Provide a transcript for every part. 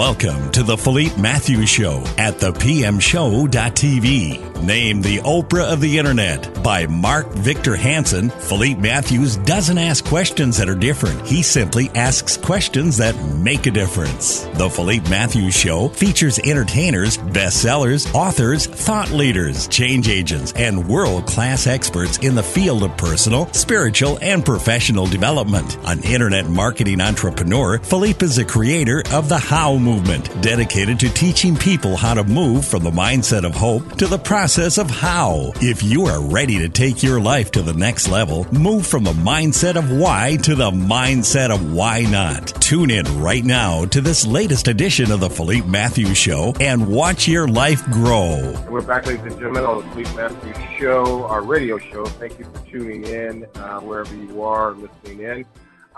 Welcome to the Philippe Matthews Show at thepmshow.tv. Named the Oprah of the Internet by Mark Victor Hansen, Philippe Matthews doesn't ask questions that are different. He simply asks questions that make a difference. The Philippe Matthews Show features entertainers, bestsellers, authors, thought leaders, change agents, and world class experts in the field of personal, spiritual, and professional development. An internet marketing entrepreneur, Philippe is a creator of the How movement, dedicated to teaching people how to move from the mindset of hope to the process of how. If you are ready to take your life to the next level, move from the mindset of why to the mindset of why not. Tune in right now to this latest edition of the Philippe Matthews Show and watch your life grow. We're back, ladies and gentlemen, on the Philippe Matthews Show, our radio show. Thank you for tuning in uh, wherever you are listening in.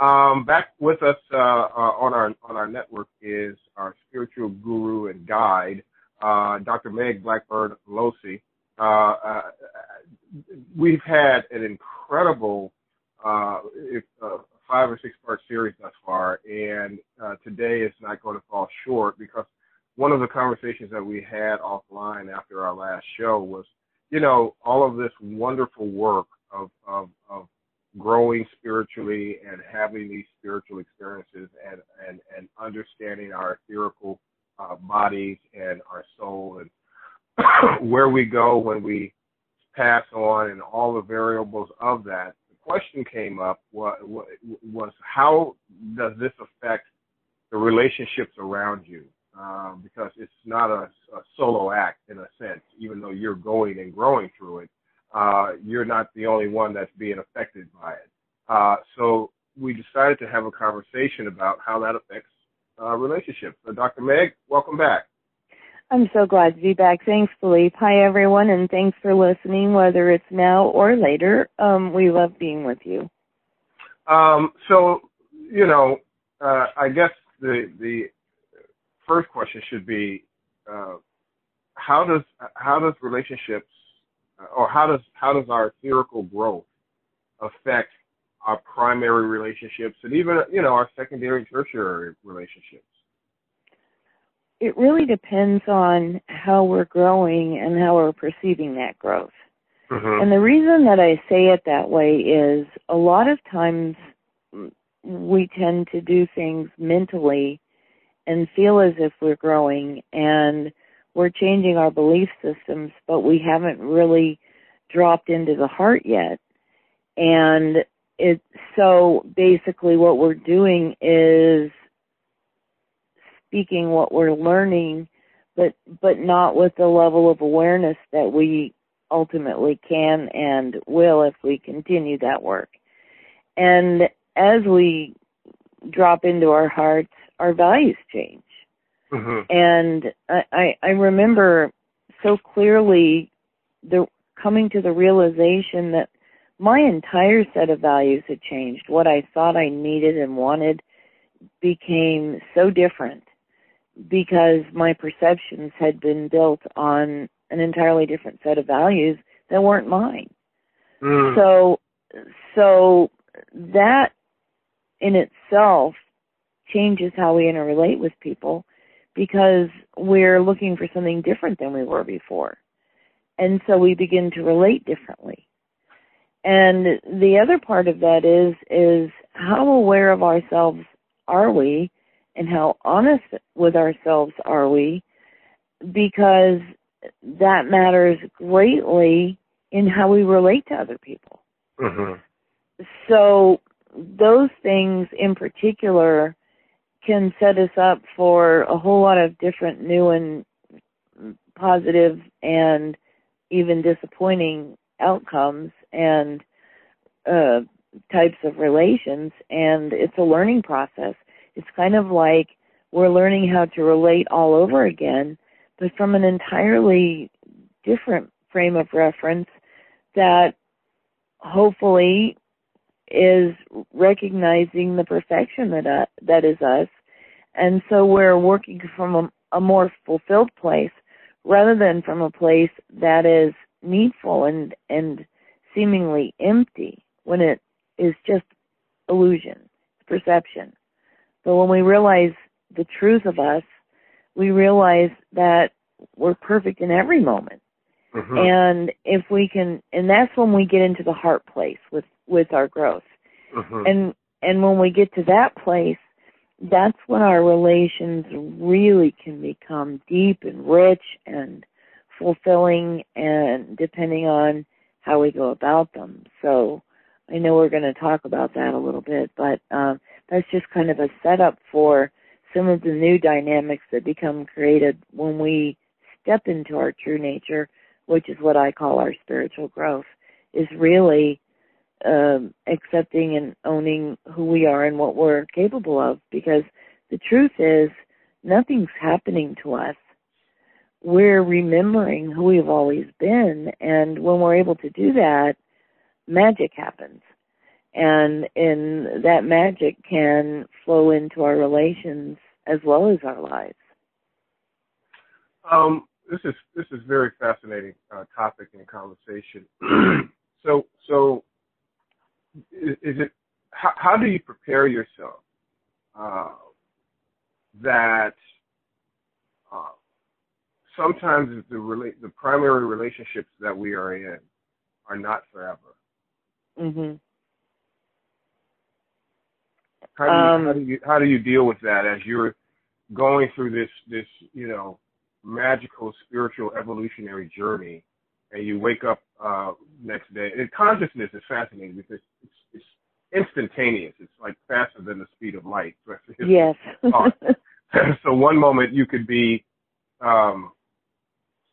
Um, back with us uh, uh, on our on our network is our spiritual guru and guide, uh, Dr. Meg Blackburn Losey. Uh, uh, we've had an incredible uh, five or six part series thus far, and today is not going to fall short because one of the conversations that we had offline after our last show was, you know, all of this wonderful work of, of, of growing spiritually and having these spiritual experiences and, and, and understanding our etherical uh, bodies and our soul and where we go when we pass on and all the variables of that. The question came up was, was how does this affect the relationships around you? Um, because it's not a, a solo act in a sense, even though you're going and growing through it uh, you're not the only one that's being affected by it. Uh, so we decided to have a conversation about how that affects uh, relationships. So Dr. Meg, welcome back. I'm so glad to be back. Thanks, Philippe. Hi, everyone, and thanks for listening, whether it's now or later. Um, we love being with you. Um, so, you know, uh, I guess the the first question should be, uh, how does how does relationships or how does how does our etherical growth affect our primary relationships and even you know our secondary and tertiary relationships it really depends on how we're growing and how we're perceiving that growth mm-hmm. and the reason that i say it that way is a lot of times we tend to do things mentally and feel as if we're growing and we're changing our belief systems, but we haven't really dropped into the heart yet. And it so basically what we're doing is speaking what we're learning but but not with the level of awareness that we ultimately can and will if we continue that work. And as we drop into our hearts, our values change. Mm-hmm. And I, I I remember so clearly the coming to the realization that my entire set of values had changed. What I thought I needed and wanted became so different because my perceptions had been built on an entirely different set of values that weren't mine. Mm. So so that in itself changes how we interrelate with people because we're looking for something different than we were before. And so we begin to relate differently. And the other part of that is is how aware of ourselves are we and how honest with ourselves are we because that matters greatly in how we relate to other people. Mm-hmm. So those things in particular can set us up for a whole lot of different new and positive and even disappointing outcomes and uh, types of relations. And it's a learning process. It's kind of like we're learning how to relate all over again, but from an entirely different frame of reference that hopefully is recognizing the perfection that uh, that is us, and so we're working from a, a more fulfilled place rather than from a place that is needful and and seemingly empty when it is just illusion, perception. But when we realize the truth of us, we realize that we're perfect in every moment. Mhm. And if we can, and that's when we get into the heart place with, with our growth. Mhm. And, and when we get to that place, that's when our relations really can become deep and rich and fulfilling and depending on how we go about them. So I know we're going to talk about that a little bit, but um, that's just kind of a setup for some of the new dynamics that become created when we step into our true nature, which is what I call our spiritual growth, is really um, accepting and owning who we are and what we're capable of. Because the truth is, nothing's happening to us. We're remembering who we've always been, and when we're able to do that, magic happens. And and that magic can flow into our relations as well as our lives. Um, this is this is very fascinating uh, topic and conversation. so so is, is it how, how do you prepare yourself uh, that uh, sometimes the rela- the primary relationships that we are in are not forever. Mhm. How do, you, how Um, do you how do you deal with that as you're going through this this you know magical spiritual evolutionary journey, and you wake up uh, next day? And consciousness is fascinating because it's, it's instantaneous. It's like faster than the speed of light. Yes. so one moment you could be um,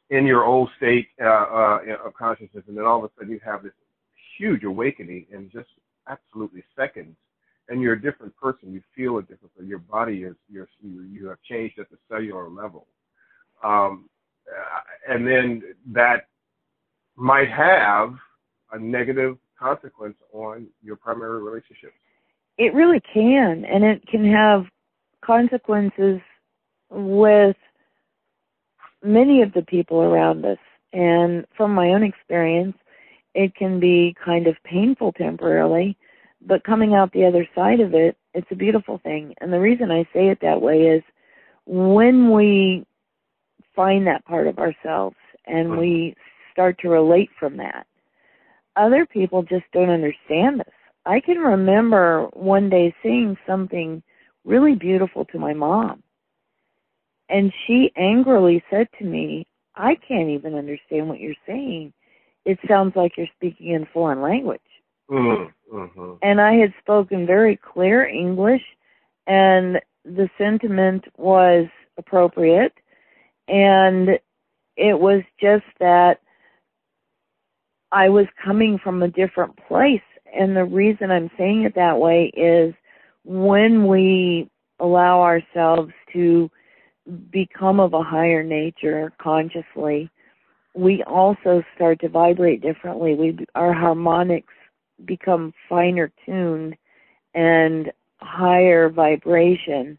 in your old state uh, uh, of consciousness, and then all of a sudden you have this huge awakening in just absolutely seconds, and you're a different person. You feel a different. Your body is you're, you you have changed at the cellular level, um, and then that might have a negative consequence on your primary relationship. It really can, and it can have consequences with many of the people around us. And from my own experience, it can be kind of painful temporarily, but coming out the other side of it, it's a beautiful thing. And the reason I say it that way is when we find that part of ourselves and we start to relate from that, other people just don't understand this. I can remember one day saying something really beautiful to my mom. And she angrily said to me, I can't even understand what you're saying. It sounds like you're speaking in foreign language. Mm-hmm. And I had spoken very clear English, and the sentiment was appropriate. And it was just that I was coming from a different place. And the reason I'm saying it that way is when we allow ourselves to become of a higher nature consciously, we also start to vibrate differently. We our harmonics become finer tuned and higher vibration.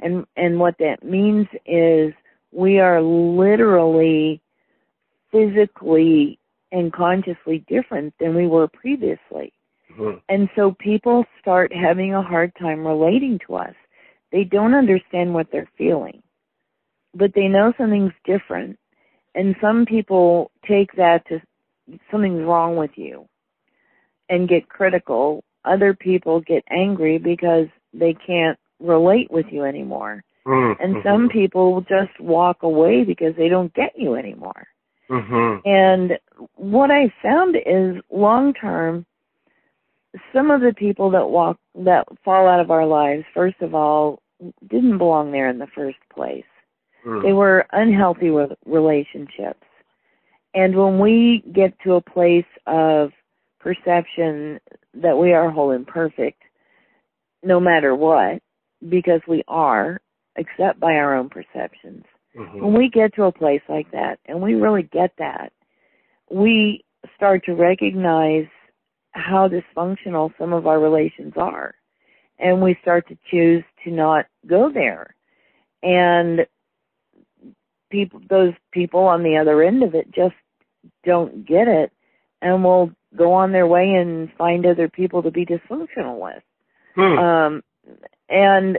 And and what that means is we are literally physically and consciously different than we were previously. Mm-hmm. And so people start having a hard time relating to us. They don't understand what they're feeling, but they know something's different. And some people take that to something's wrong with you and get critical. Other people get angry because they can't relate with you anymore. Mm-hmm. And some people just walk away because they don't get you anymore. Mm-hmm. And what I found is long term, some of the people that walk that fall out of our lives, first of all, didn't belong there in the first place. Mm. They were unhealthy re- relationships. And when we get to a place of perception that we are whole and perfect, no matter what, because we are, except by our own perceptions, Mhm. when we get to a place like that and we really get that, we start to recognize how dysfunctional some of our relations are. And we start to choose to not go there. And people those people on the other end of it just don't get it and will go on their way and find other people to be dysfunctional with. Hmm. Um, and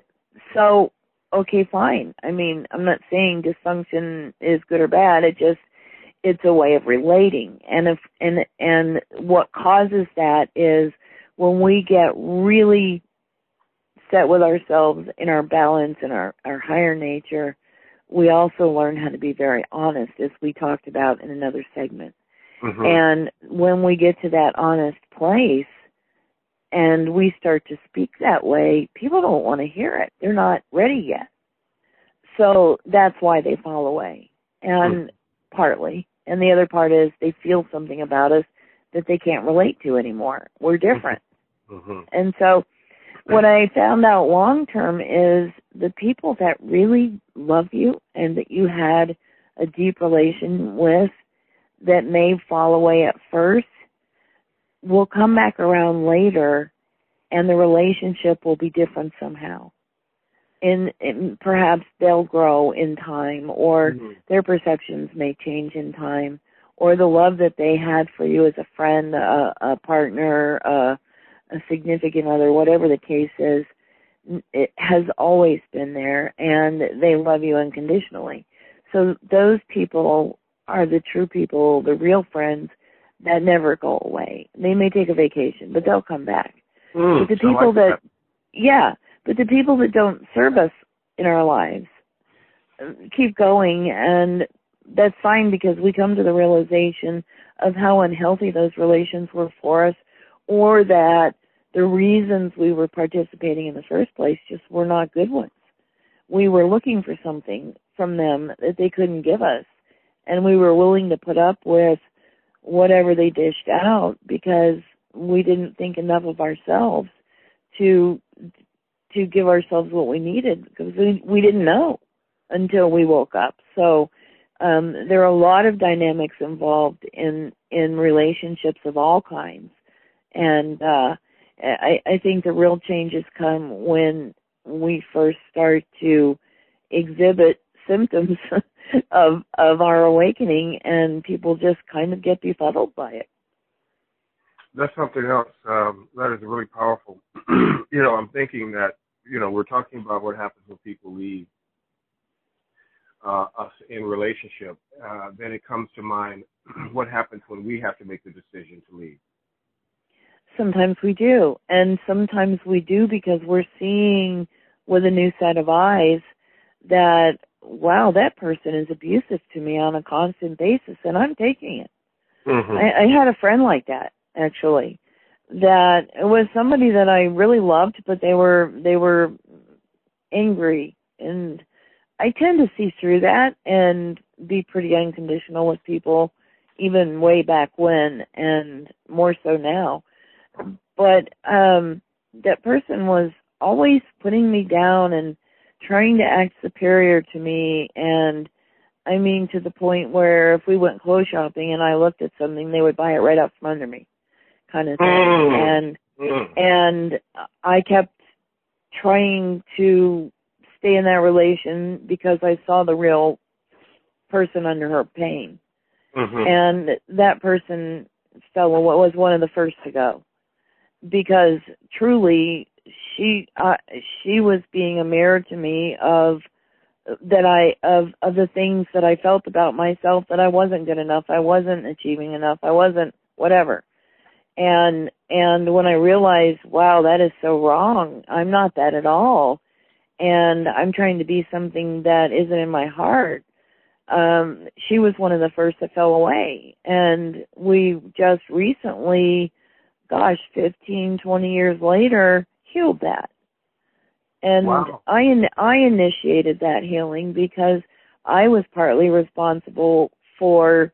so okay, fine. I mean, I'm not saying dysfunction is good or bad. It just it's a way of relating. And if and and what causes that is when we get really set with ourselves in our balance and our, our higher nature, we also learn how to be very honest, as we talked about in another segment. Mm-hmm. And when we get to that honest place and we start to speak that way, people don't want to hear it. They're not ready yet. So that's why they fall away. And mm-hmm. partly. And the other part is they feel something about us that they can't relate to anymore. We're different. Mm-hmm. And so what I found out long term is the people that really love you and that you had a deep relation with that may fall away at first will come back around later and the relationship will be different somehow. And, and perhaps they'll grow in time or mm-hmm. their perceptions may change in time or the love that they had for you as a friend, a, a partner, a a significant other, whatever the case is, it has always been there and they love you unconditionally. So those people are the true people, the real friends that never go away. They may take a vacation, but they'll come back. Mm, but the people like that, that, yeah, but the people that don't serve us in our lives uh, keep going and that's fine because we come to the realization of how unhealthy those relations were for us or that the reasons we were participating in the first place just were not good ones. We were looking for something from them that they couldn't give us, and we were willing to put up with whatever they dished out because we didn't think enough of ourselves to to give ourselves what we needed because we, we didn't know until we woke up. So um, there are a lot of dynamics involved in in relationships of all kinds, and uh, I, I think the real changes come when we first start to exhibit symptoms of of our awakening and people just kind of get befuddled by it. That's something else. Um, that is really powerful. you know, I'm thinking that, you know, we're talking about what happens when people leave uh, us in relationship. Uh, then it comes to mind what happens when we have to make the decision to leave. Sometimes we do. And sometimes we do because we're seeing with a new set of eyes that, wow, that person is abusive to me on a constant basis and I'm taking it. Mm-hmm. I, I had a friend like that, actually. That it was somebody that I really loved, but they were, they were angry and I tend to see through that and be pretty unconditional with people even way back when and more so now but um that person was always putting me down and trying to act superior to me and I mean to the point where if we went clothes shopping and I looked at something they would buy it right out from under me kind of thing mm. and mm. and I kept trying to stay in that relation because I saw the real person under her pain. Mm-hmm. And that person fellow was one of the first to go because truly she uh, she was being a mirror to me of that I of of the things that I felt about myself that I wasn't good enough, I wasn't achieving enough, I wasn't whatever. And and when I realized, wow, that is so wrong. I'm not that at all. And I'm trying to be something that isn't in my heart. Um she was one of the first that fell away and we just recently gosh, 15, 20 years later, healed that. And wow. I in, I initiated that healing because I was partly responsible for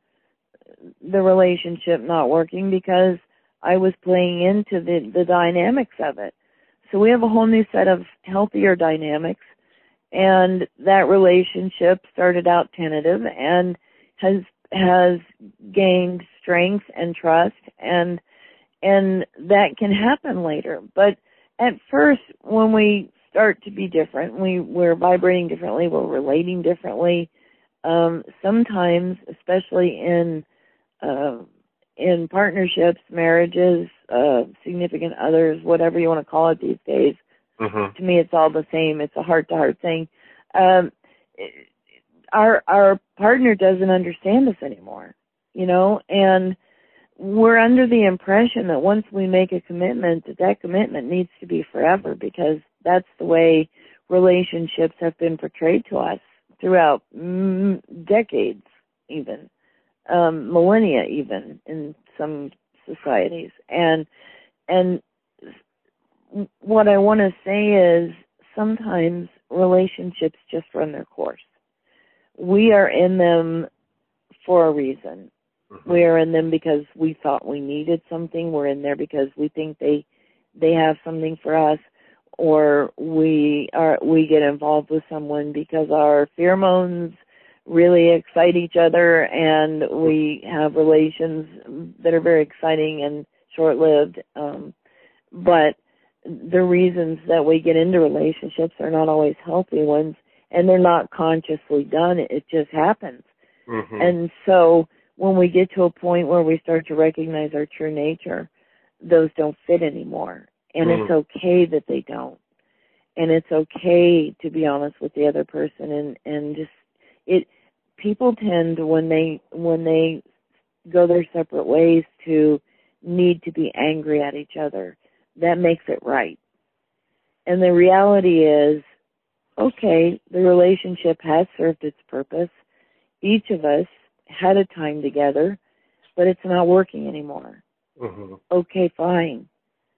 the relationship not working because I was playing into the the dynamics of it. So we have a whole new set of healthier dynamics and that relationship started out tentative and has has gained strength and trust and and that can happen later. But at first, when we start to be different, we we're vibrating differently, we're relating differently. Um, sometimes, especially in uh, in partnerships, marriages, uh, significant others, whatever you want to call it these days. Mm-hmm. To me, it's all the same. It's a heart to heart thing. um, our our partner doesn't understand us anymore, you know, and we're under the impression that once we make a commitment, that that commitment needs to be forever because that's the way relationships have been portrayed to us throughout mm, decades, even um, millennia, even in some societies. And and what I want to say is sometimes relationships just run their course. We are in them for a reason. Mm-hmm. We are in them because we thought we needed something. We're in there because we think they they have something for us or we are we get involved with someone because our pheromones really excite each other and we have relations that are very exciting and short lived um but the reasons that we get into relationships are not always healthy ones and they're not consciously done it just happens mm-hmm. and so when we get to a point where we start to recognize our true nature those don't fit anymore and mm-hmm. it's okay that they don't and it's okay to be honest with the other person and and just it people tend when they when they go their separate ways to need to be angry at each other that makes it right. And the reality is, okay, the relationship has served its purpose. Each of us had a time together, but it's not working anymore. Mm-hmm. Okay, fine.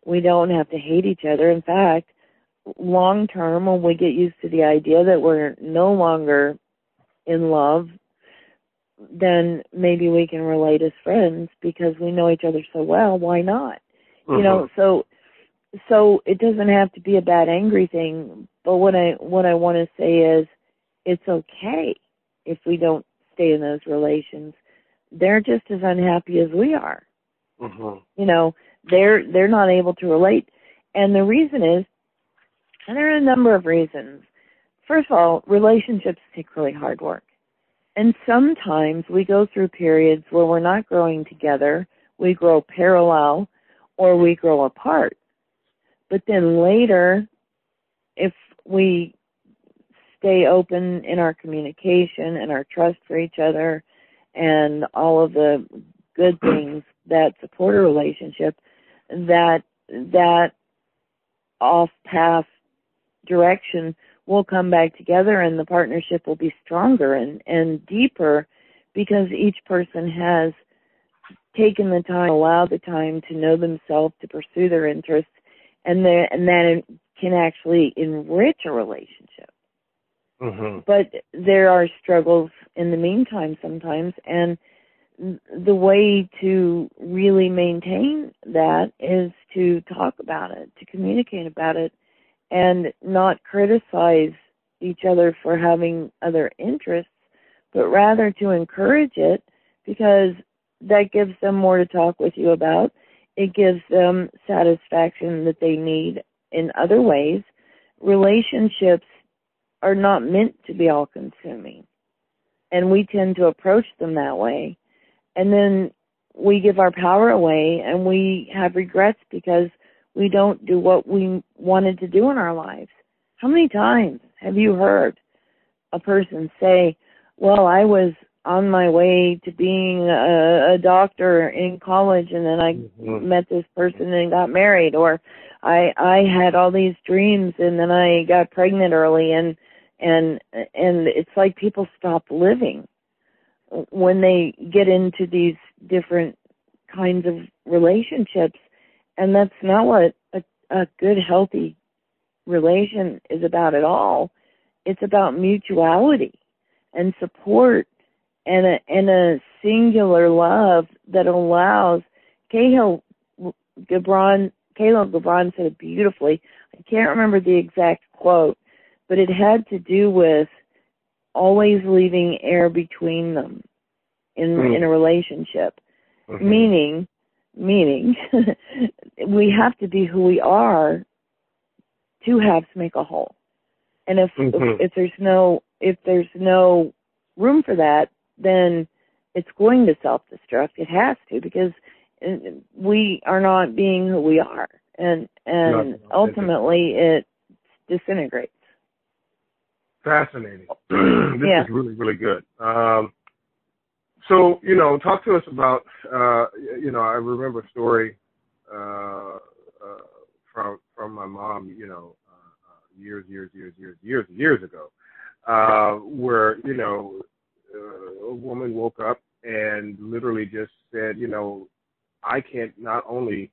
We don't have to hate each other. In fact, long term, when we get used to the idea that we're no longer in love, then maybe we can relate as friends because we know each other so well. Why not? Mm-hmm. You know, so so it doesn't have to be a bad angry thing but what i what i want to say is it's okay if we don't stay in those relations they're just as unhappy as we are. Mm-hmm. you know they're they're not able to relate. And the reason is and there are a number of reasons. First of all relationships take really hard work. And sometimes we go through periods where we're not growing together we grow parallel or we grow apart. But then later, if we stay open in our communication and our trust for each other and all of the good things that support a relationship, that that off path direction will come back together and the partnership will be stronger and, and deeper because each person has taken the time, allowed the time to know themselves, to pursue their interests, and then and that can actually enrich a relationship. Mm-hmm. But there are struggles in the meantime sometimes, and the way to really maintain that is to talk about it, to communicate about it, and not criticize each other for having other interests, but rather to encourage it because that gives them more to talk with you about it gives them satisfaction that they need in other ways. Relationships are not meant to be all consuming. And we tend to approach them that way. And then we give our power away and we have regrets because we don't do what we wanted to do in our lives. How many times have you heard a person say, well, I was on my way to being a, a doctor in college and then I mm-hmm. met this person and got married or I I had all these dreams and then I got pregnant early and and and it's like people stop living when they get into these different kinds of relationships and that's not what a, a good healthy relation is about at all it's about mutuality and support and a and a singular love that allows Cahill Gibran Kahlil Gibran said it beautifully. I can't remember the exact quote, but it had to do with always leaving air between them in mm. in a relationship. Mm-hmm. Meaning meaning we have to be who we are two halves make a whole. And if, mm-hmm. if if there's no if there's no room for that, then it's going to self destruct. It has to because we are not being who we are, and and ultimately it disintegrates. Fascinating. this yeah. is really, really good. Um, so, you know, talk to us about, uh, you know, I remember a story uh, uh, from from my mom, you know, uh, years, years, years, years, years, years ago, uh, where you know, uh, a woman woke up and literally just said, you know, I can't not only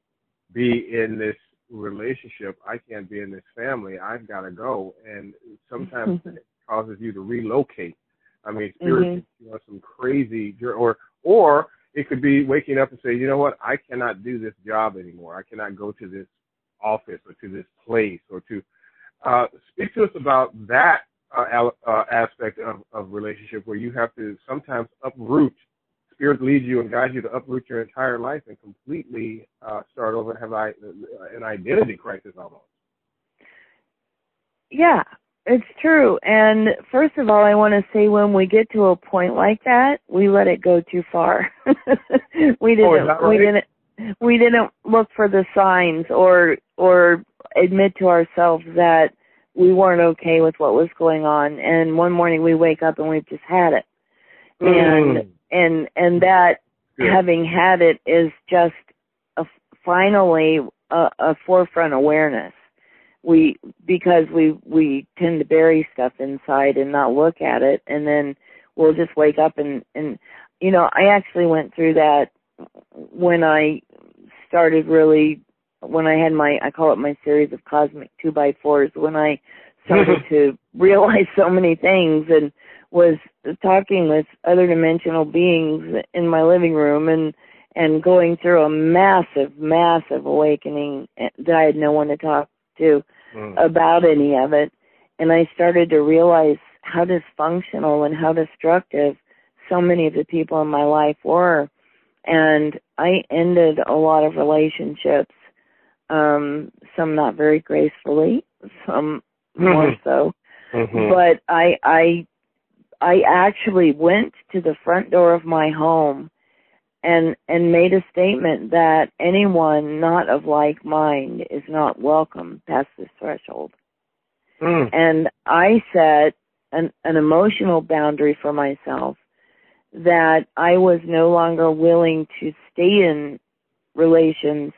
be in this relationship, I can't be in this family. I've got to go, and sometimes it causes you to relocate. I mean, spiritually, mm-hmm. you know, some crazy, or or it could be waking up and say, you know what, I cannot do this job anymore. I cannot go to this office or to this place or to uh, speak to us about that uh, uh, aspect of, of relationship where you have to sometimes uproot spirit leads you and guides you to uproot your entire life and completely uh, start over and have I, an identity crisis almost. Yeah, it's true. And first of all, I want to say when we get to a point like that, we let it go too far. we didn't. Oh, right? We didn't. We didn't look for the signs or or admit to ourselves that we weren't okay with what was going on. And one morning we wake up and we've just had it. Mm. And and and that Good. having had it is just a, finally a, a forefront awareness we because we we tend to bury stuff inside and not look at it and then we'll just wake up and and you know i actually went through that when i started really when i had my i call it my series of cosmic two by fours when i started to realize so many things and was talking with other dimensional beings in my living room and and going through a massive massive awakening that i had no one to talk to mm. about any of it. And I started to realize how dysfunctional and how destructive so many of the people in my life were. And I ended a lot of relationships, um, some not very gracefully, some more so. Mm-hmm. But I I I actually went to the front door of my home and and made a statement that anyone not of like mind is not welcome past this threshold. Mm. And I set an, an emotional boundary for myself that I was no longer willing to stay in relations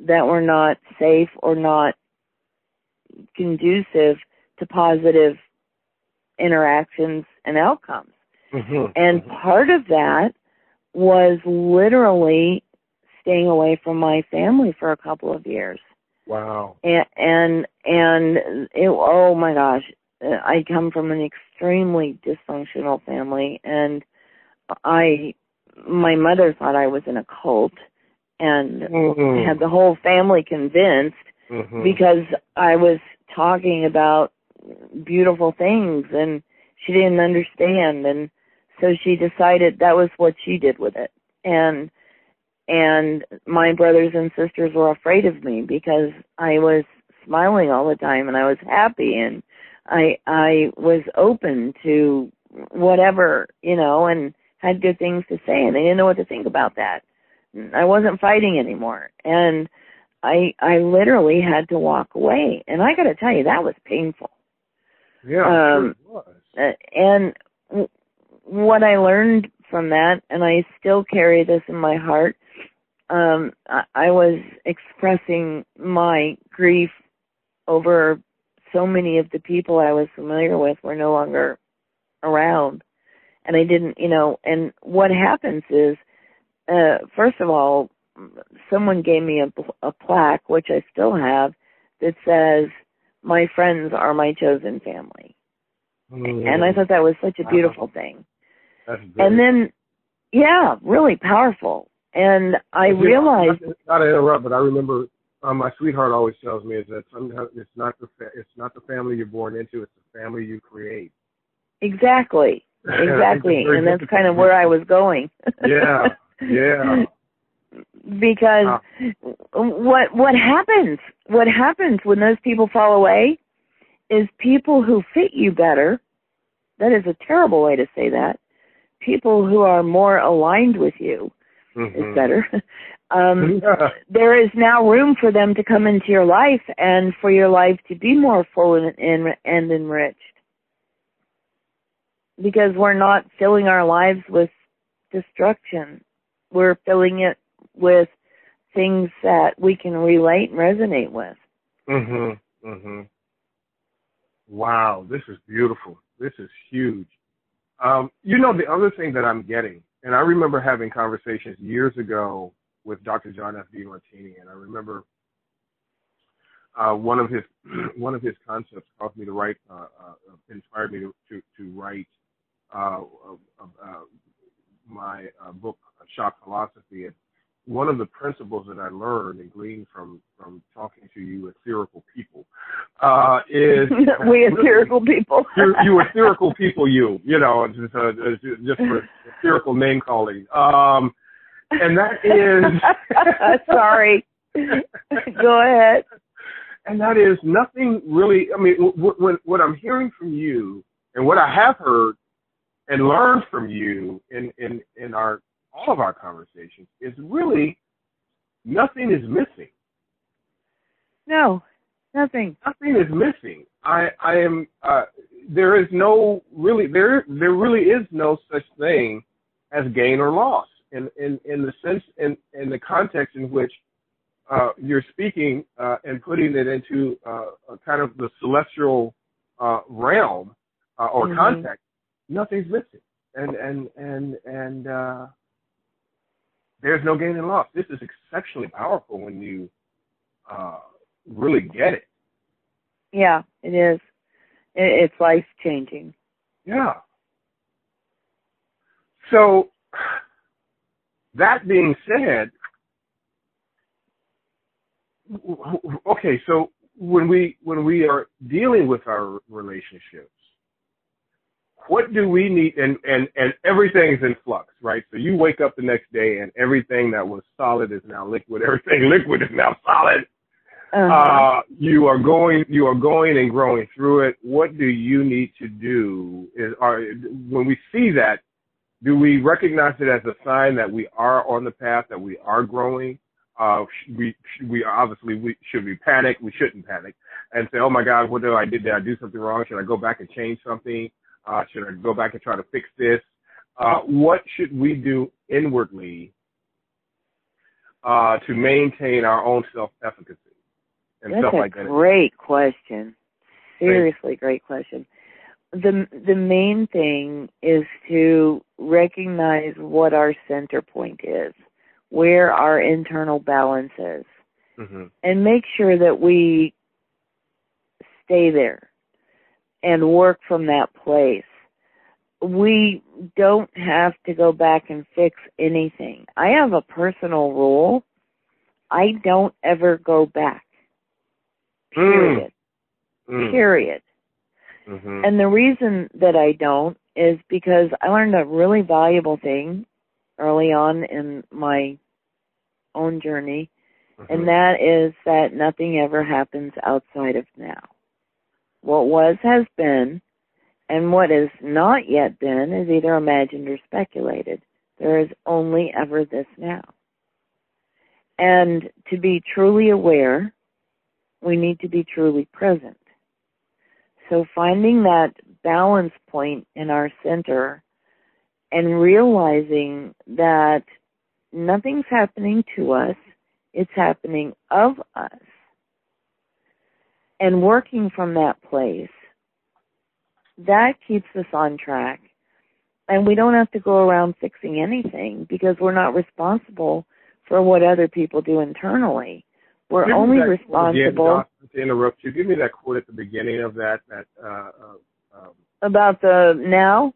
that were not safe or not conducive to positive interactions and outcomes. Mm-hmm. And mm-hmm. part of that was literally staying away from my family for a couple of years. Wow. And and and it, oh my gosh, I come from an extremely dysfunctional family, and I my mother thought I was in a cult, and mm-hmm. had the whole family convinced mm-hmm. because I was talking about beautiful things, and she didn't understand, and so she decided that was what she did with it, and and my brothers and sisters were afraid of me because I was smiling all the time and I was happy and I I was open to whatever, you know, and had good things to say and they didn't know what to think about that. I wasn't fighting anymore and I I literally had to walk away and I got to tell you that was painful. Yeah, Um, sure was. Uh, and what I learned from that and I still carry this in my heart um I, I was expressing my grief over so many of the people I was familiar with were no longer around. And I didn't you know and what happens is uh first of all someone gave me a, a plaque which I still have that says my friends are my chosen family Mm-hmm. and I thought that was such a beautiful thing That's very and then yeah really powerful and I You realized Not, not to interrupt, but I remember uh, my sweetheart always tells me is that sometimes it's not the fa- it's not the family you're born into, it's the family you create. exactly exactly and that's kind of where. I was going Yeah, yeah. because what what happens what happens when those people fall away is people who fit you better that is a terrible way to say that people who are more aligned with you Mhm. is better um Yeah. there is now room for them to come into your life and for your life to be more full and, and, and enriched because we're not filling our lives with destruction. We're filling it with things that we can relate and resonate with. Mhm. Mhm. Wow, this is beautiful. This is huge. Um, you know, the other thing that I'm getting, and I remember having conversations years ago with Dr. John F. Demartini, and I remember uh, one of his one of his concepts caused me to write, uh, uh, inspired me to to, to write uh, uh, my uh, book, Shock Philosophy. One of the principles that I learned and gleaned from from talking to you etherical people uh, is we etherical people. you, you etherical people, you you know just uh, just for etherical name calling. Um, and that is sorry. Go ahead. And that is nothing really. I mean, what, what, what I'm hearing from you, and what I have heard and learned from you in in in our all of our conversations is really nothing is missing. No, nothing. Nothing is missing. I I am. Uh, there is no really there there really is no such thing as gain or loss in in in the sense in in the context in which uh, you're speaking uh, and putting it into uh, kind of the celestial uh, realm uh, or mm-hmm. context, nothing's missing, and and and and uh, there's no gain and loss. This is exceptionally powerful when you uh, really get it. Yeah, it is. It's life changing. Yeah. So that being said, okay, so when we when we are dealing with our relationships, what do we need? And and and everything's in flux, right? So you wake up the next day and everything that was solid is now liquid. Everything liquid is now solid. Uh-huh. Uh, you are going you are going and growing through it. What do you need to do? Is are when we see that do we recognize it as a sign that we are on the path, that we are growing? Uh, we we obviously we should we panic? We shouldn't panic and say, oh my God, what did I did? Did I do something wrong? Should I go back and change something? Uh, should I go back and try to fix this? Uh, what should we do inwardly uh, to maintain our own self-efficacy and That's a great question. Seriously, great question the the main thing is to recognize what our center point is, where our internal balance is, mm-hmm. and make sure that we stay there and work from that place. We don't have to go back and fix anything. I have a personal rule. I don't ever go back. Mm. Period. Mm. Period. Mm-hmm. And the reason that I don't is because I learned a really valuable thing early on in my own journey, mm-hmm. and that is that nothing ever happens outside of now. What was has been, and what is not yet been is either imagined or speculated. There is only ever this now. And to be truly aware, we need to be truly present. So finding that balance point in our center and realizing that nothing's happening to us, it's happening of us. And working from that place, that keeps us on track. And we don't have to go around fixing anything because we're not responsible for what other people do internally. We're only responsible. to interrupt you, give me that quote at the beginning of that. That uh, uh, um, about the now.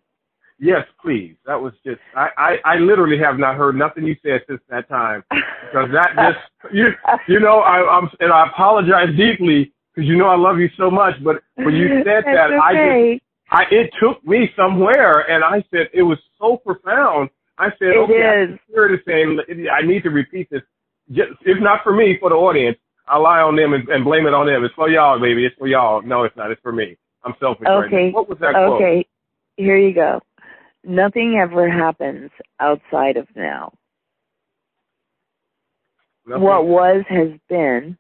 Yes, please. That was just I, I I literally have not heard nothing you said since that time because that just you you know I, I'm and I apologize deeply because you know I love you so much, but when you said that okay. I just I it took me somewhere and I said it was so profound. I said, it okay, is. I hear saying I need to repeat this just, if not for me, for the audience, I lie on them and, and blame it on them. It's for y'all, baby. It's for y'all. No, it's not. It's for me. I'm selfish. Okay. Right what was that quote? Okay. Here you go. Nothing ever happens outside of now. Nothing. What was has been,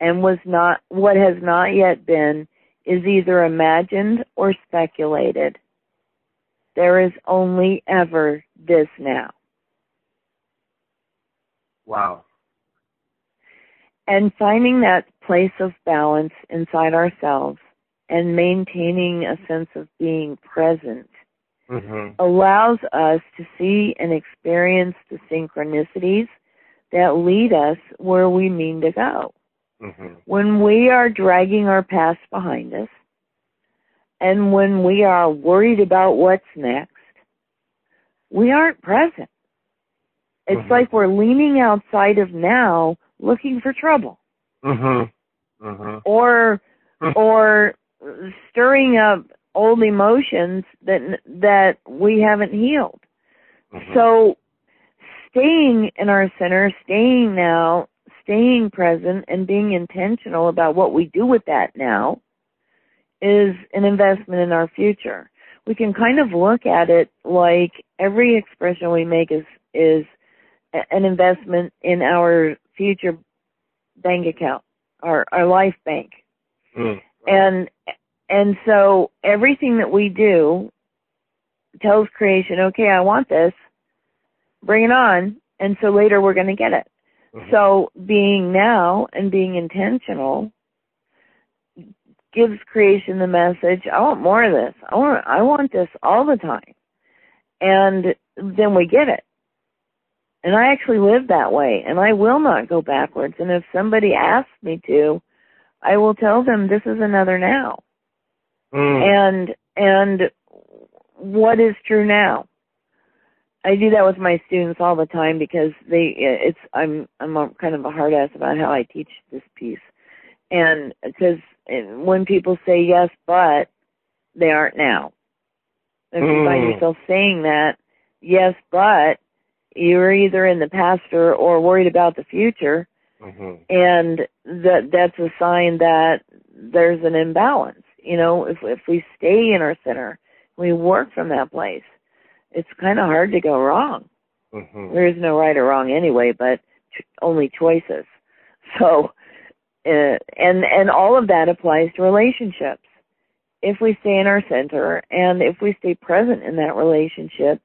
and was not. What has not yet been is either imagined or speculated. There is only ever this now. Wow. And finding that place of balance inside ourselves and maintaining a sense of being present Mm-hmm. allows us to see and experience the synchronicities that lead us where we mean to go. Mm-hmm. When we are dragging our past behind us, and when we are worried about what's next, we aren't present. It's Mhm. like we're leaning outside of now looking for trouble Mm-hmm. Mm-hmm. or or stirring up old emotions that that we haven't healed. Mm-hmm. So staying in our center, staying now, staying present and being intentional about what we do with that now is an investment in our future. We can kind of look at it like every expression we make is is an investment in our future bank account, our our life bank. Mm. And and so everything that we do tells creation, okay, I want this, bring it on, and so later we're going to get it. Mhm. So being now and being intentional gives creation the message, I want more of this. I want I want this all the time. And then we get it. And I actually live that way and I will not go backwards. And if somebody asks me to, I will tell them this is another now. Mm. And and what is true now? I do that with my students all the time because they it's I'm I'm a, kind of a hard ass about how I teach this piece. And because when people say yes but they aren't now. If you find Mm. yourself saying that yes but you're either in the past or, or worried about the future Mhm. and that that's a sign that there's an imbalance. You know, if if we stay in our center, we work from that place. It's kind of hard to go wrong. Mhm. There is no right or wrong anyway, but ch- only choices. So, uh, and and all of that applies to relationships. If we stay in our center and if we stay present in that relationship,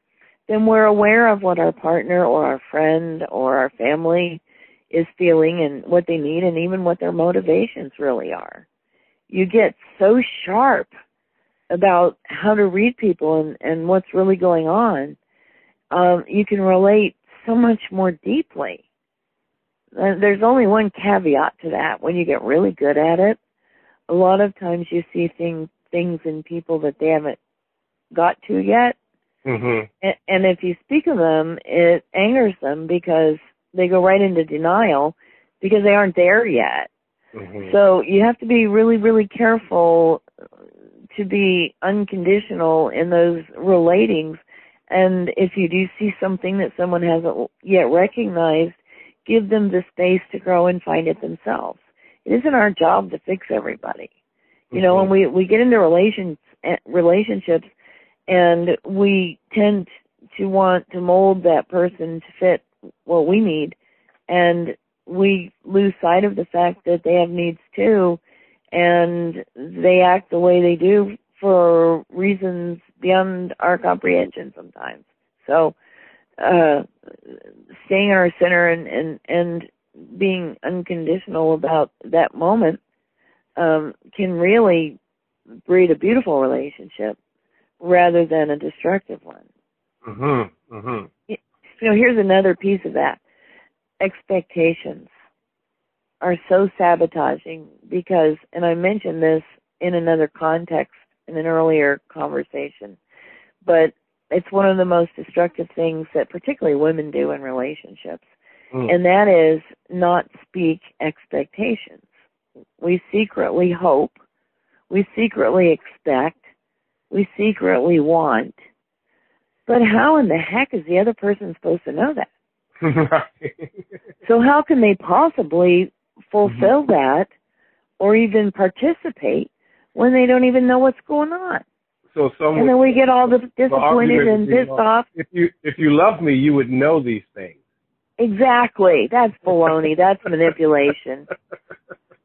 then we're aware of what our partner or our friend or our family is feeling and what they need and even what their motivations really are. You get so sharp about how to read people and, and what's really going on. Um, you can relate so much more deeply. Uh, There's only one caveat to that. When you get really good at it, a lot of times you see things things in people that they haven't got to yet, Mhm. and, and if you speak of them, it angers them because they go right into denial because they aren't there yet. Mhm. So you have to be really, really careful to be unconditional in those relatings. And if you do see something that someone hasn't yet recognized, give them the space to grow and find it themselves. It isn't our job to fix everybody. You know, when we we get into relations eh, relationships, and we tend to want to mold that person to fit what we need, and we lose sight of the fact that they have needs too, and they act the way they do for reasons beyond our comprehension sometimes. So, uh, staying in our center and and and being unconditional about that moment um, can really breed a beautiful relationship rather than a destructive one. Mhm. Mhm. You know, here's another piece of that. Expectations are so sabotaging because, and I mentioned this in another context in an earlier conversation, but it's one of the most destructive things that particularly women do in relationships Mm. and that is not speak expectations. We secretly hope, we secretly expect, we secretly want, but how in the heck is the other person supposed to know that? So how can they possibly fulfill mm-hmm. that or even participate when they don't even know what's going on? so some And then we get all the disappointed and pissed off. If you if you love me, you would know these things. Exactly. That's baloney. That's manipulation.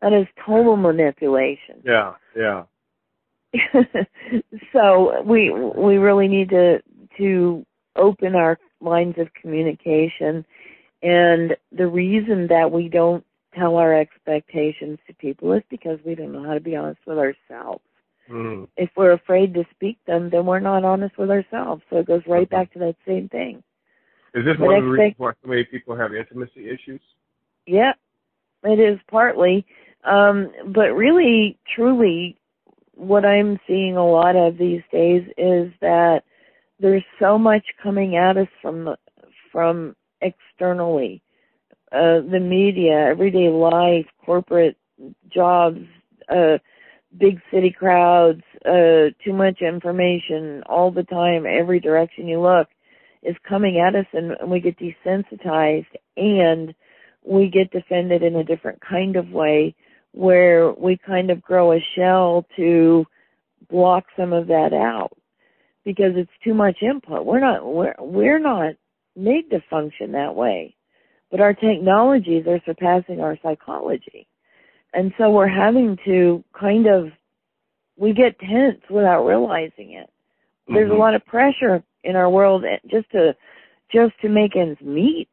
That is total manipulation. Yeah, yeah. so we we really need to to open our lines of communication and the reason that we don't tell our expectations to people is because we don't know how to be honest with ourselves. Mm. If we're afraid to speak them, then we're not honest with ourselves. So it goes right back to that same thing. Is this but one of the reasons why so many people have intimacy issues? Yeah, it is partly. Um, but really, truly, what I'm seeing a lot of these days is that there's so much coming at us from the, from externally, uh, the media, everyday life, corporate jobs, uh, big city crowds, uh, too much information all the time, every direction you look is coming at us and we get desensitized and we get defended in a different kind of way where we kind of grow a shell to block some of that out because it's too much input. We're not we're we're not made to function that way. But our technologies are surpassing our psychology. And so we're having to kind of we get tense without realizing it. There's mm-hmm. a lot of pressure in our world just to just to make ends meet,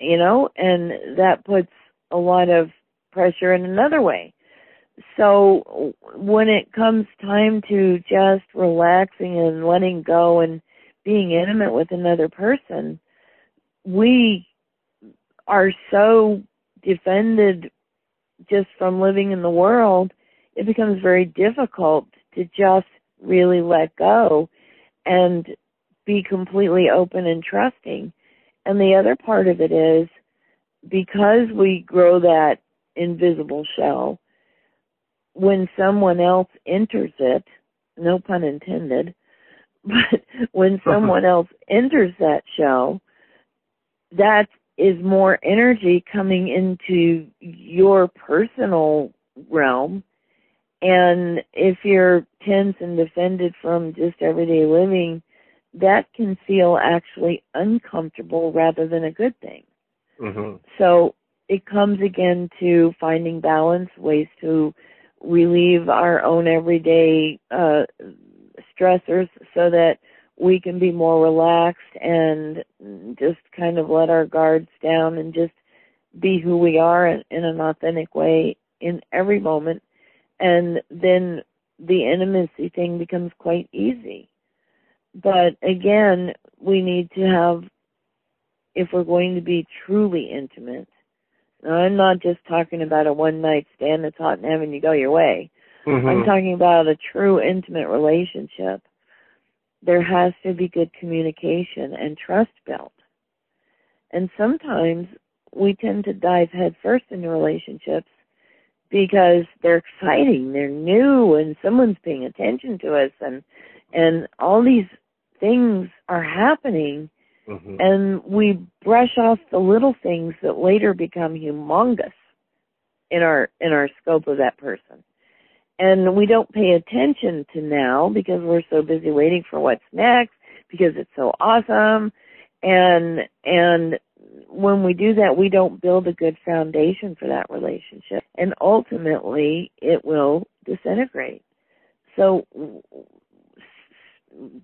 you know, and that puts a lot of pressure in another way. So when it comes time to just relaxing and letting go and being intimate with another person, we are so defended just from living in the world, it becomes very difficult to just really let go and be completely open and trusting. And the other part of it is because we grow that invisible shell, when someone else enters it, no pun intended, but when uh-huh. someone else enters that shell, that is more energy coming into your personal realm. And if you're tense and defended from just everyday living, that can feel actually uncomfortable rather than a good thing. Mm-hmm. So it comes again to finding balance, ways to relieve our own everyday uh, stressors so that we can be more relaxed and just kind of let our guards down and just be who we are in, in an authentic way in every moment. And then the intimacy thing becomes quite easy. But again, we need to have, if we're going to be truly intimate, now, I'm not just talking about a one night stand that's hot and heaven, you go your way. Mm-hmm. I'm talking about a true intimate relationship. There has to be good communication and trust built. And sometimes we tend to dive headfirst into relationships because they're exciting, they're new, and someone's paying attention to us, and and all these things are happening mm-hmm. and we brush off the little things that later become humongous in our in our scope of that person and we don't pay attention to now because we're so busy waiting for what's next because it's so awesome. And and when we do that we don't build a good foundation for that relationship. And ultimately it will disintegrate. So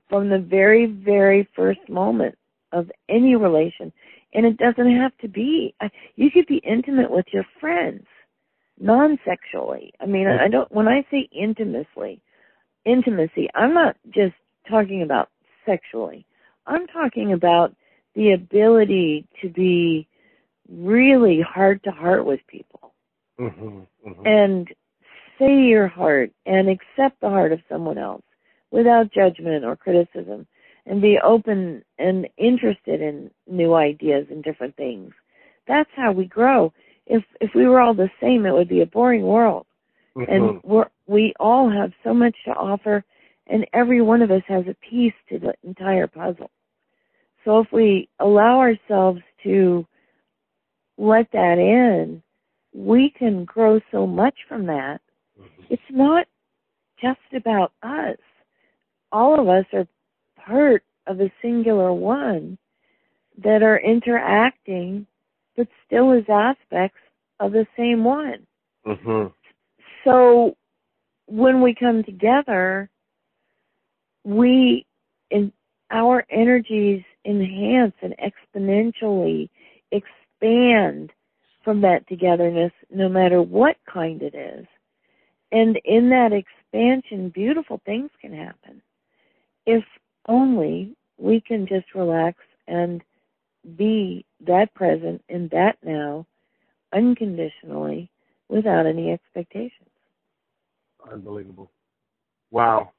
from the very, very first moment of any relation. And it doesn't have to be, you could be intimate with your friends, non-sexually. I mean, I don't, when I say intimately, intimacy, I'm not just talking about sexually. I'm talking about the ability to be really heart to heart with people. Mm-hmm, mm-hmm. And say your heart and accept the heart of someone else without judgment or criticism and be open and interested in new ideas and different things. That's how we grow. If if we were all the same, it would be a boring world. Mm-hmm. And we're, we all have so much to offer, and every one of us has a piece to the entire puzzle. So if we allow ourselves to let that in, we can grow so much from that. Mm-hmm. It's not just about us all of us are part of a singular one that are interacting but still is aspects of the same one. Mm-hmm. So when we come together, we in our energies enhance and exponentially expand from that togetherness no matter what kind it is. And in that expansion, beautiful things can happen. If only we can just relax and be that present in that now unconditionally without any expectations. Unbelievable. Wow.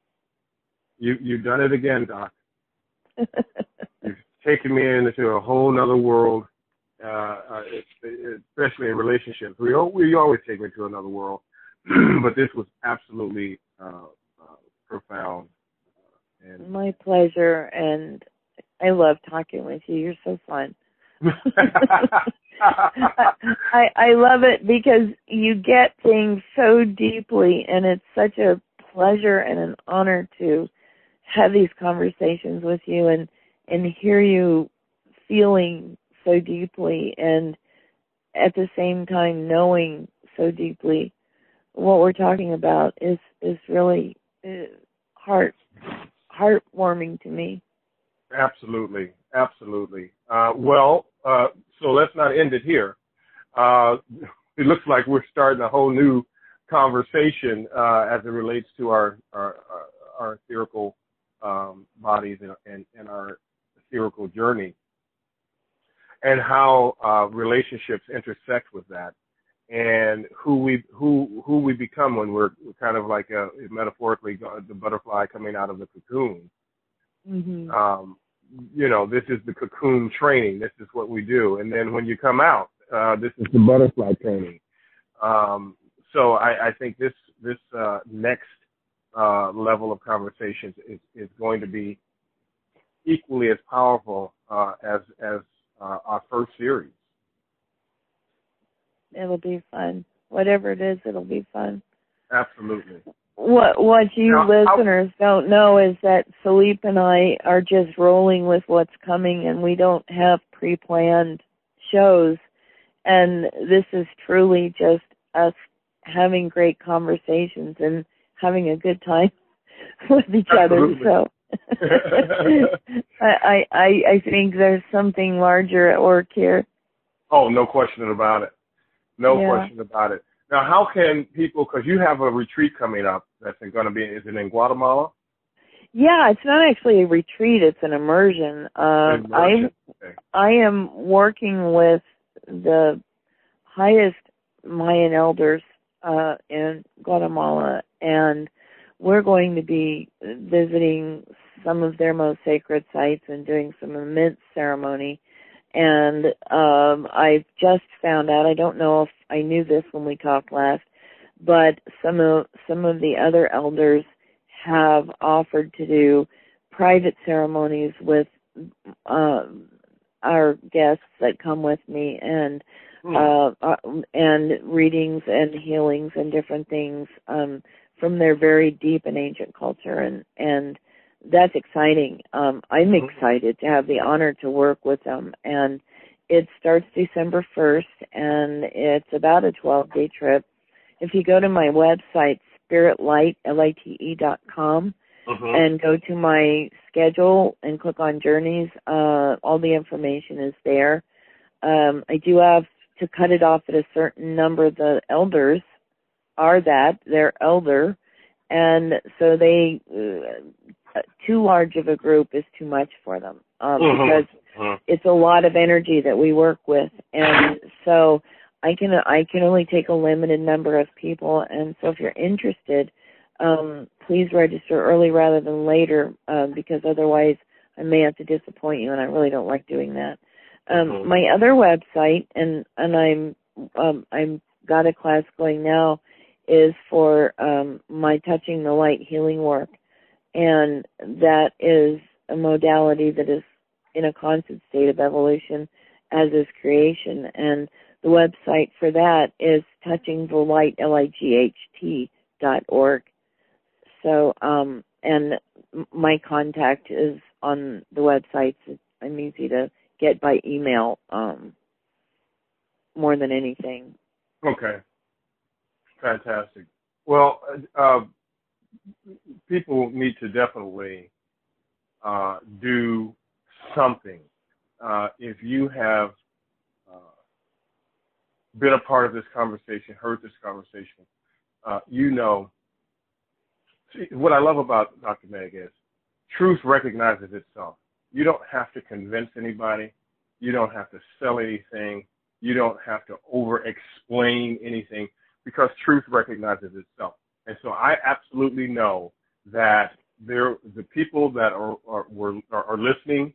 You you've done it again, Doc. you've taken me into a whole nother world, uh, uh, especially in relationships. We we always take me to another world, but this was absolutely uh, uh, profound. And my pleasure, and I love talking with you. You're so fun. I I love it because you get things so deeply, and it's such a pleasure and an honor to have these conversations with you and and hear you feeling so deeply and at the same time knowing so deeply what we're talking about is is really uh, heart heartwarming to me. Absolutely, absolutely. Uh, well, uh, so let's not end it here. Uh, it looks like we're starting a whole new conversation uh, as it relates to our our, our etherical um, bodies and, and, and, our etherical journey, and how uh, relationships intersect with that, and who we who who we become when we're kind of like a, metaphorically the butterfly coming out of the cocoon. Mm-hmm. Um, you know, this is the cocoon training. This is what we do. And then when you come out, uh, this is the butterfly training. Um, so I, I, think this this uh, next uh, level of conversations is, is going to be equally as powerful uh, as as uh, our first series. It'll be fun. Whatever it is, it'll be fun. Absolutely what what you now, listeners how, don't know is that Philippe and I are just rolling with what's coming and we don't have pre-planned shows and this is truly just us having great conversations and having a good time with each Absolutely. other so I, I I think there's something larger at work here. Oh, no question about it. No yeah. question about it. Now, how can people? Because you have a retreat coming up that's going to be. Is it in Guatemala? Yeah, it's not actually a retreat; it's an immersion. Uh, immersion. I okay. I am working with the highest Mayan elders uh, in Guatemala, and we're going to be visiting some of their most sacred sites and doing some immense ceremony and um I've just found out I don't know if I knew this when we talked last, but some of some of the other elders have offered to do private ceremonies with uh, our guests that come with me and hmm. uh, uh, and readings and healings and different things um from their very deep and ancient culture and and that's exciting. Um, I'm mm-hmm. excited to have the honor to work with them, and it starts December 1st, and it's about a 12 day trip. If you go to my website, spiritlite.com, uh-huh. and go to my schedule and click on journeys, uh, all the information is there. Um, I do have to cut it off at a certain number. The elders are that they're elder, and so they uh, too large of a group is too much for them um, mm-hmm. because mm-hmm. it's a lot of energy that we work with, and so I can I can only take a limited number of people, and so if you're interested, um, please register early rather than later um, because otherwise I may have to disappoint you, and I really don't like doing that. Um, mm-hmm. My other website, and and I'm um, I'm got a class going now, is for um, my touching the light healing work and that is a modality that is in a constant state of evolution as is creation. And the website for that is touching the light dot org. So um and my contact is on the website i'm easy to get by email um more than anything. Okay. Fantastic. Well uh, people need to definitely uh, do something. Uh, if you have uh, been a part of this conversation, heard this conversation, uh, you know. See, what I love about Dr. Meg is truth recognizes itself. You don't have to convince anybody. You don't have to sell anything. You don't have to over explain anything because truth recognizes itself. And so I absolutely know that there, the people that are, are, were, are listening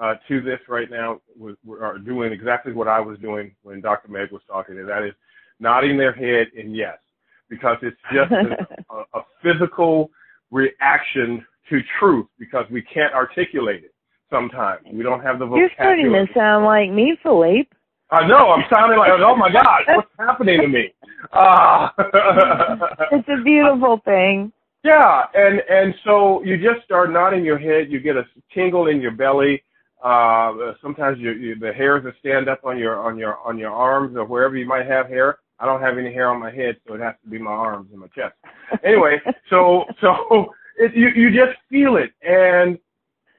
uh, to this right now was, are doing exactly what I was doing when Dr. Meg was talking, and that is nodding their head in yes, because it's just a, a, a physical reaction to truth because we can't articulate it sometimes. We don't have the vocabulary. You're starting to sound like me, Philippe. I know. I'm sounding like, oh my God, what's happening to me? Uh, it's a beautiful thing. Yeah, and and so you just start nodding your head. You get a tingle in your belly. Uh, sometimes you, you, the hairs that stand up on your on your on your arms or wherever you might have hair. I don't have any hair on my head, so it has to be my arms and my chest. Anyway, so so it, you you just feel it, and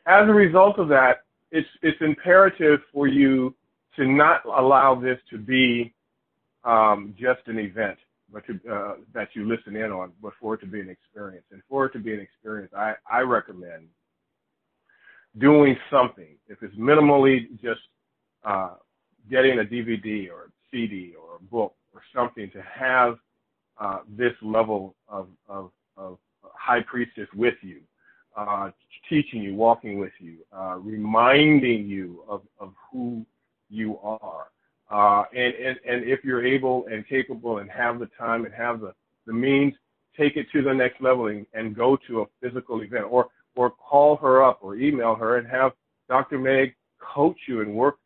as a result of that, it's it's imperative for you to not allow this to be um, just an event, but to, uh, that you listen in on, but for it to be an experience. And for it to be an experience, I, I recommend doing something. If it's minimally just uh, getting a DVD or a CD or a book or something to have uh, this level of, of, of high priestess with you, uh, teaching you, walking with you, uh, reminding you of, of who you are. Uh, and, and, and if you're able and capable and have the time and have the, the means, take it to the next level and, and go to a physical event or, or call her up or email her and have Dr. Meg coach you and work,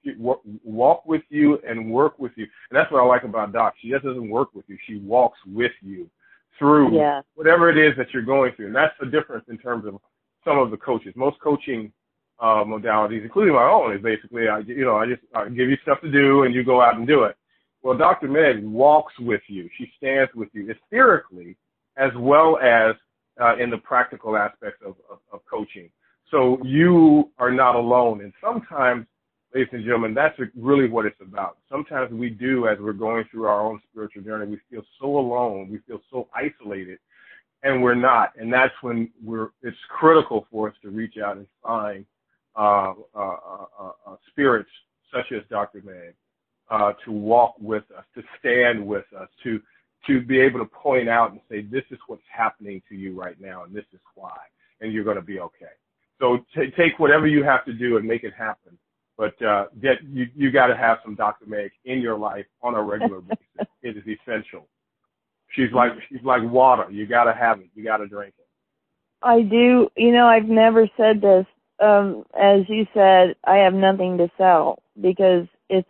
walk with you and work with you. And that's what I like about Doc. She just doesn't work with you. She walks with you through yeah. whatever it is that you're going through. And that's the difference in terms of some of the coaches. Most coaching uh, modalities, including my own, is basically I, you know, I just I give you stuff to do and you go out and do it. Well, Dr. Meg walks with you. She stands with you etherically as well as uh, in the practical aspects of, of, of coaching. So you are not alone. And sometimes, ladies and gentlemen, that's really what it's about. Sometimes we do, as we're going through our own spiritual journey, we feel so alone, we feel so isolated, and we're not. And that's when we're. It's critical for us to reach out and find uh, uh, uh, uh, spirits such as Dr. Meg uh, to walk with us, to stand with us, to to be able to point out and say, this is what's happening to you right now, and this is why, and you're going to be okay. So t- take whatever you have to do and make it happen. But uh, get you you got to have some Dr. Meg in your life on a regular basis. It is essential. She's like she's like water. You got to have it. You got to drink it. I do. You know, I've never said this, um, as you said, I have nothing to sell because it's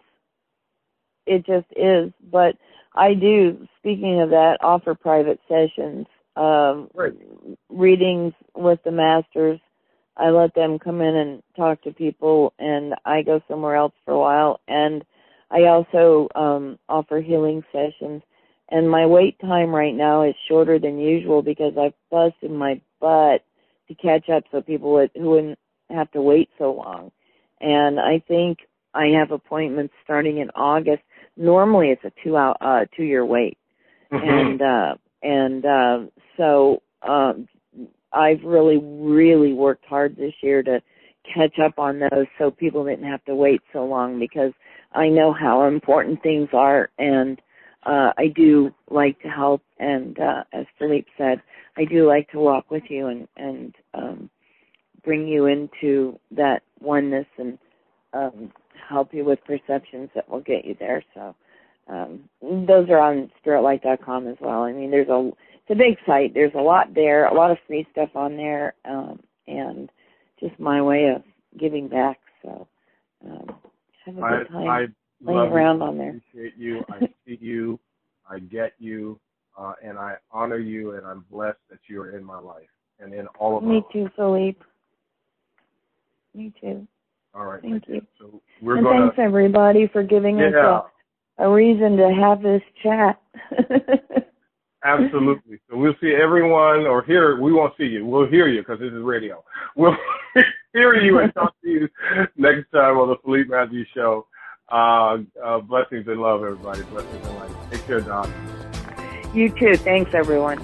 it just is. But I do, speaking of that, offer private sessions, um, right. readings with the masters. I let them come in and talk to people, and I go somewhere else for a while. And I also um, offer healing sessions. And my wait time right now is shorter than usual because I've busted my butt to catch up so people would, who wouldn't have to wait so long. And I think I have appointments starting in August. Normally it's a two out uh two year wait. Mm-hmm. And uh and uh so um I've really, really worked hard this year to catch up on those so people didn't have to wait so long because I know how important things are and uh I do like to help and uh as Philippe said, I do like to walk with you and and um bring you into that oneness and um, help you with perceptions that will get you there. So um, those are on spiritlite.com as well. I mean, there's a it's a big site. There's a lot there, a lot of free stuff on there, um, and just my way of giving back. So um, have a good time I, I playing around you, on there. appreciate you. I see you. I get you. Uh, and I honor you, and I'm blessed that you are in my life and in all of Me too, Philippe. Me too. All right. Thank you. So we're and going thanks everybody for giving us a, a reason to have this chat. Absolutely. So we'll see everyone, or hear. We won't see you. We'll hear you because this is radio. We'll hear you and talk to you next time on the Philippe Matthews Show. Uh, uh, blessings and love, everybody. Blessings and light. Take care, Don. You too. Thanks, everyone.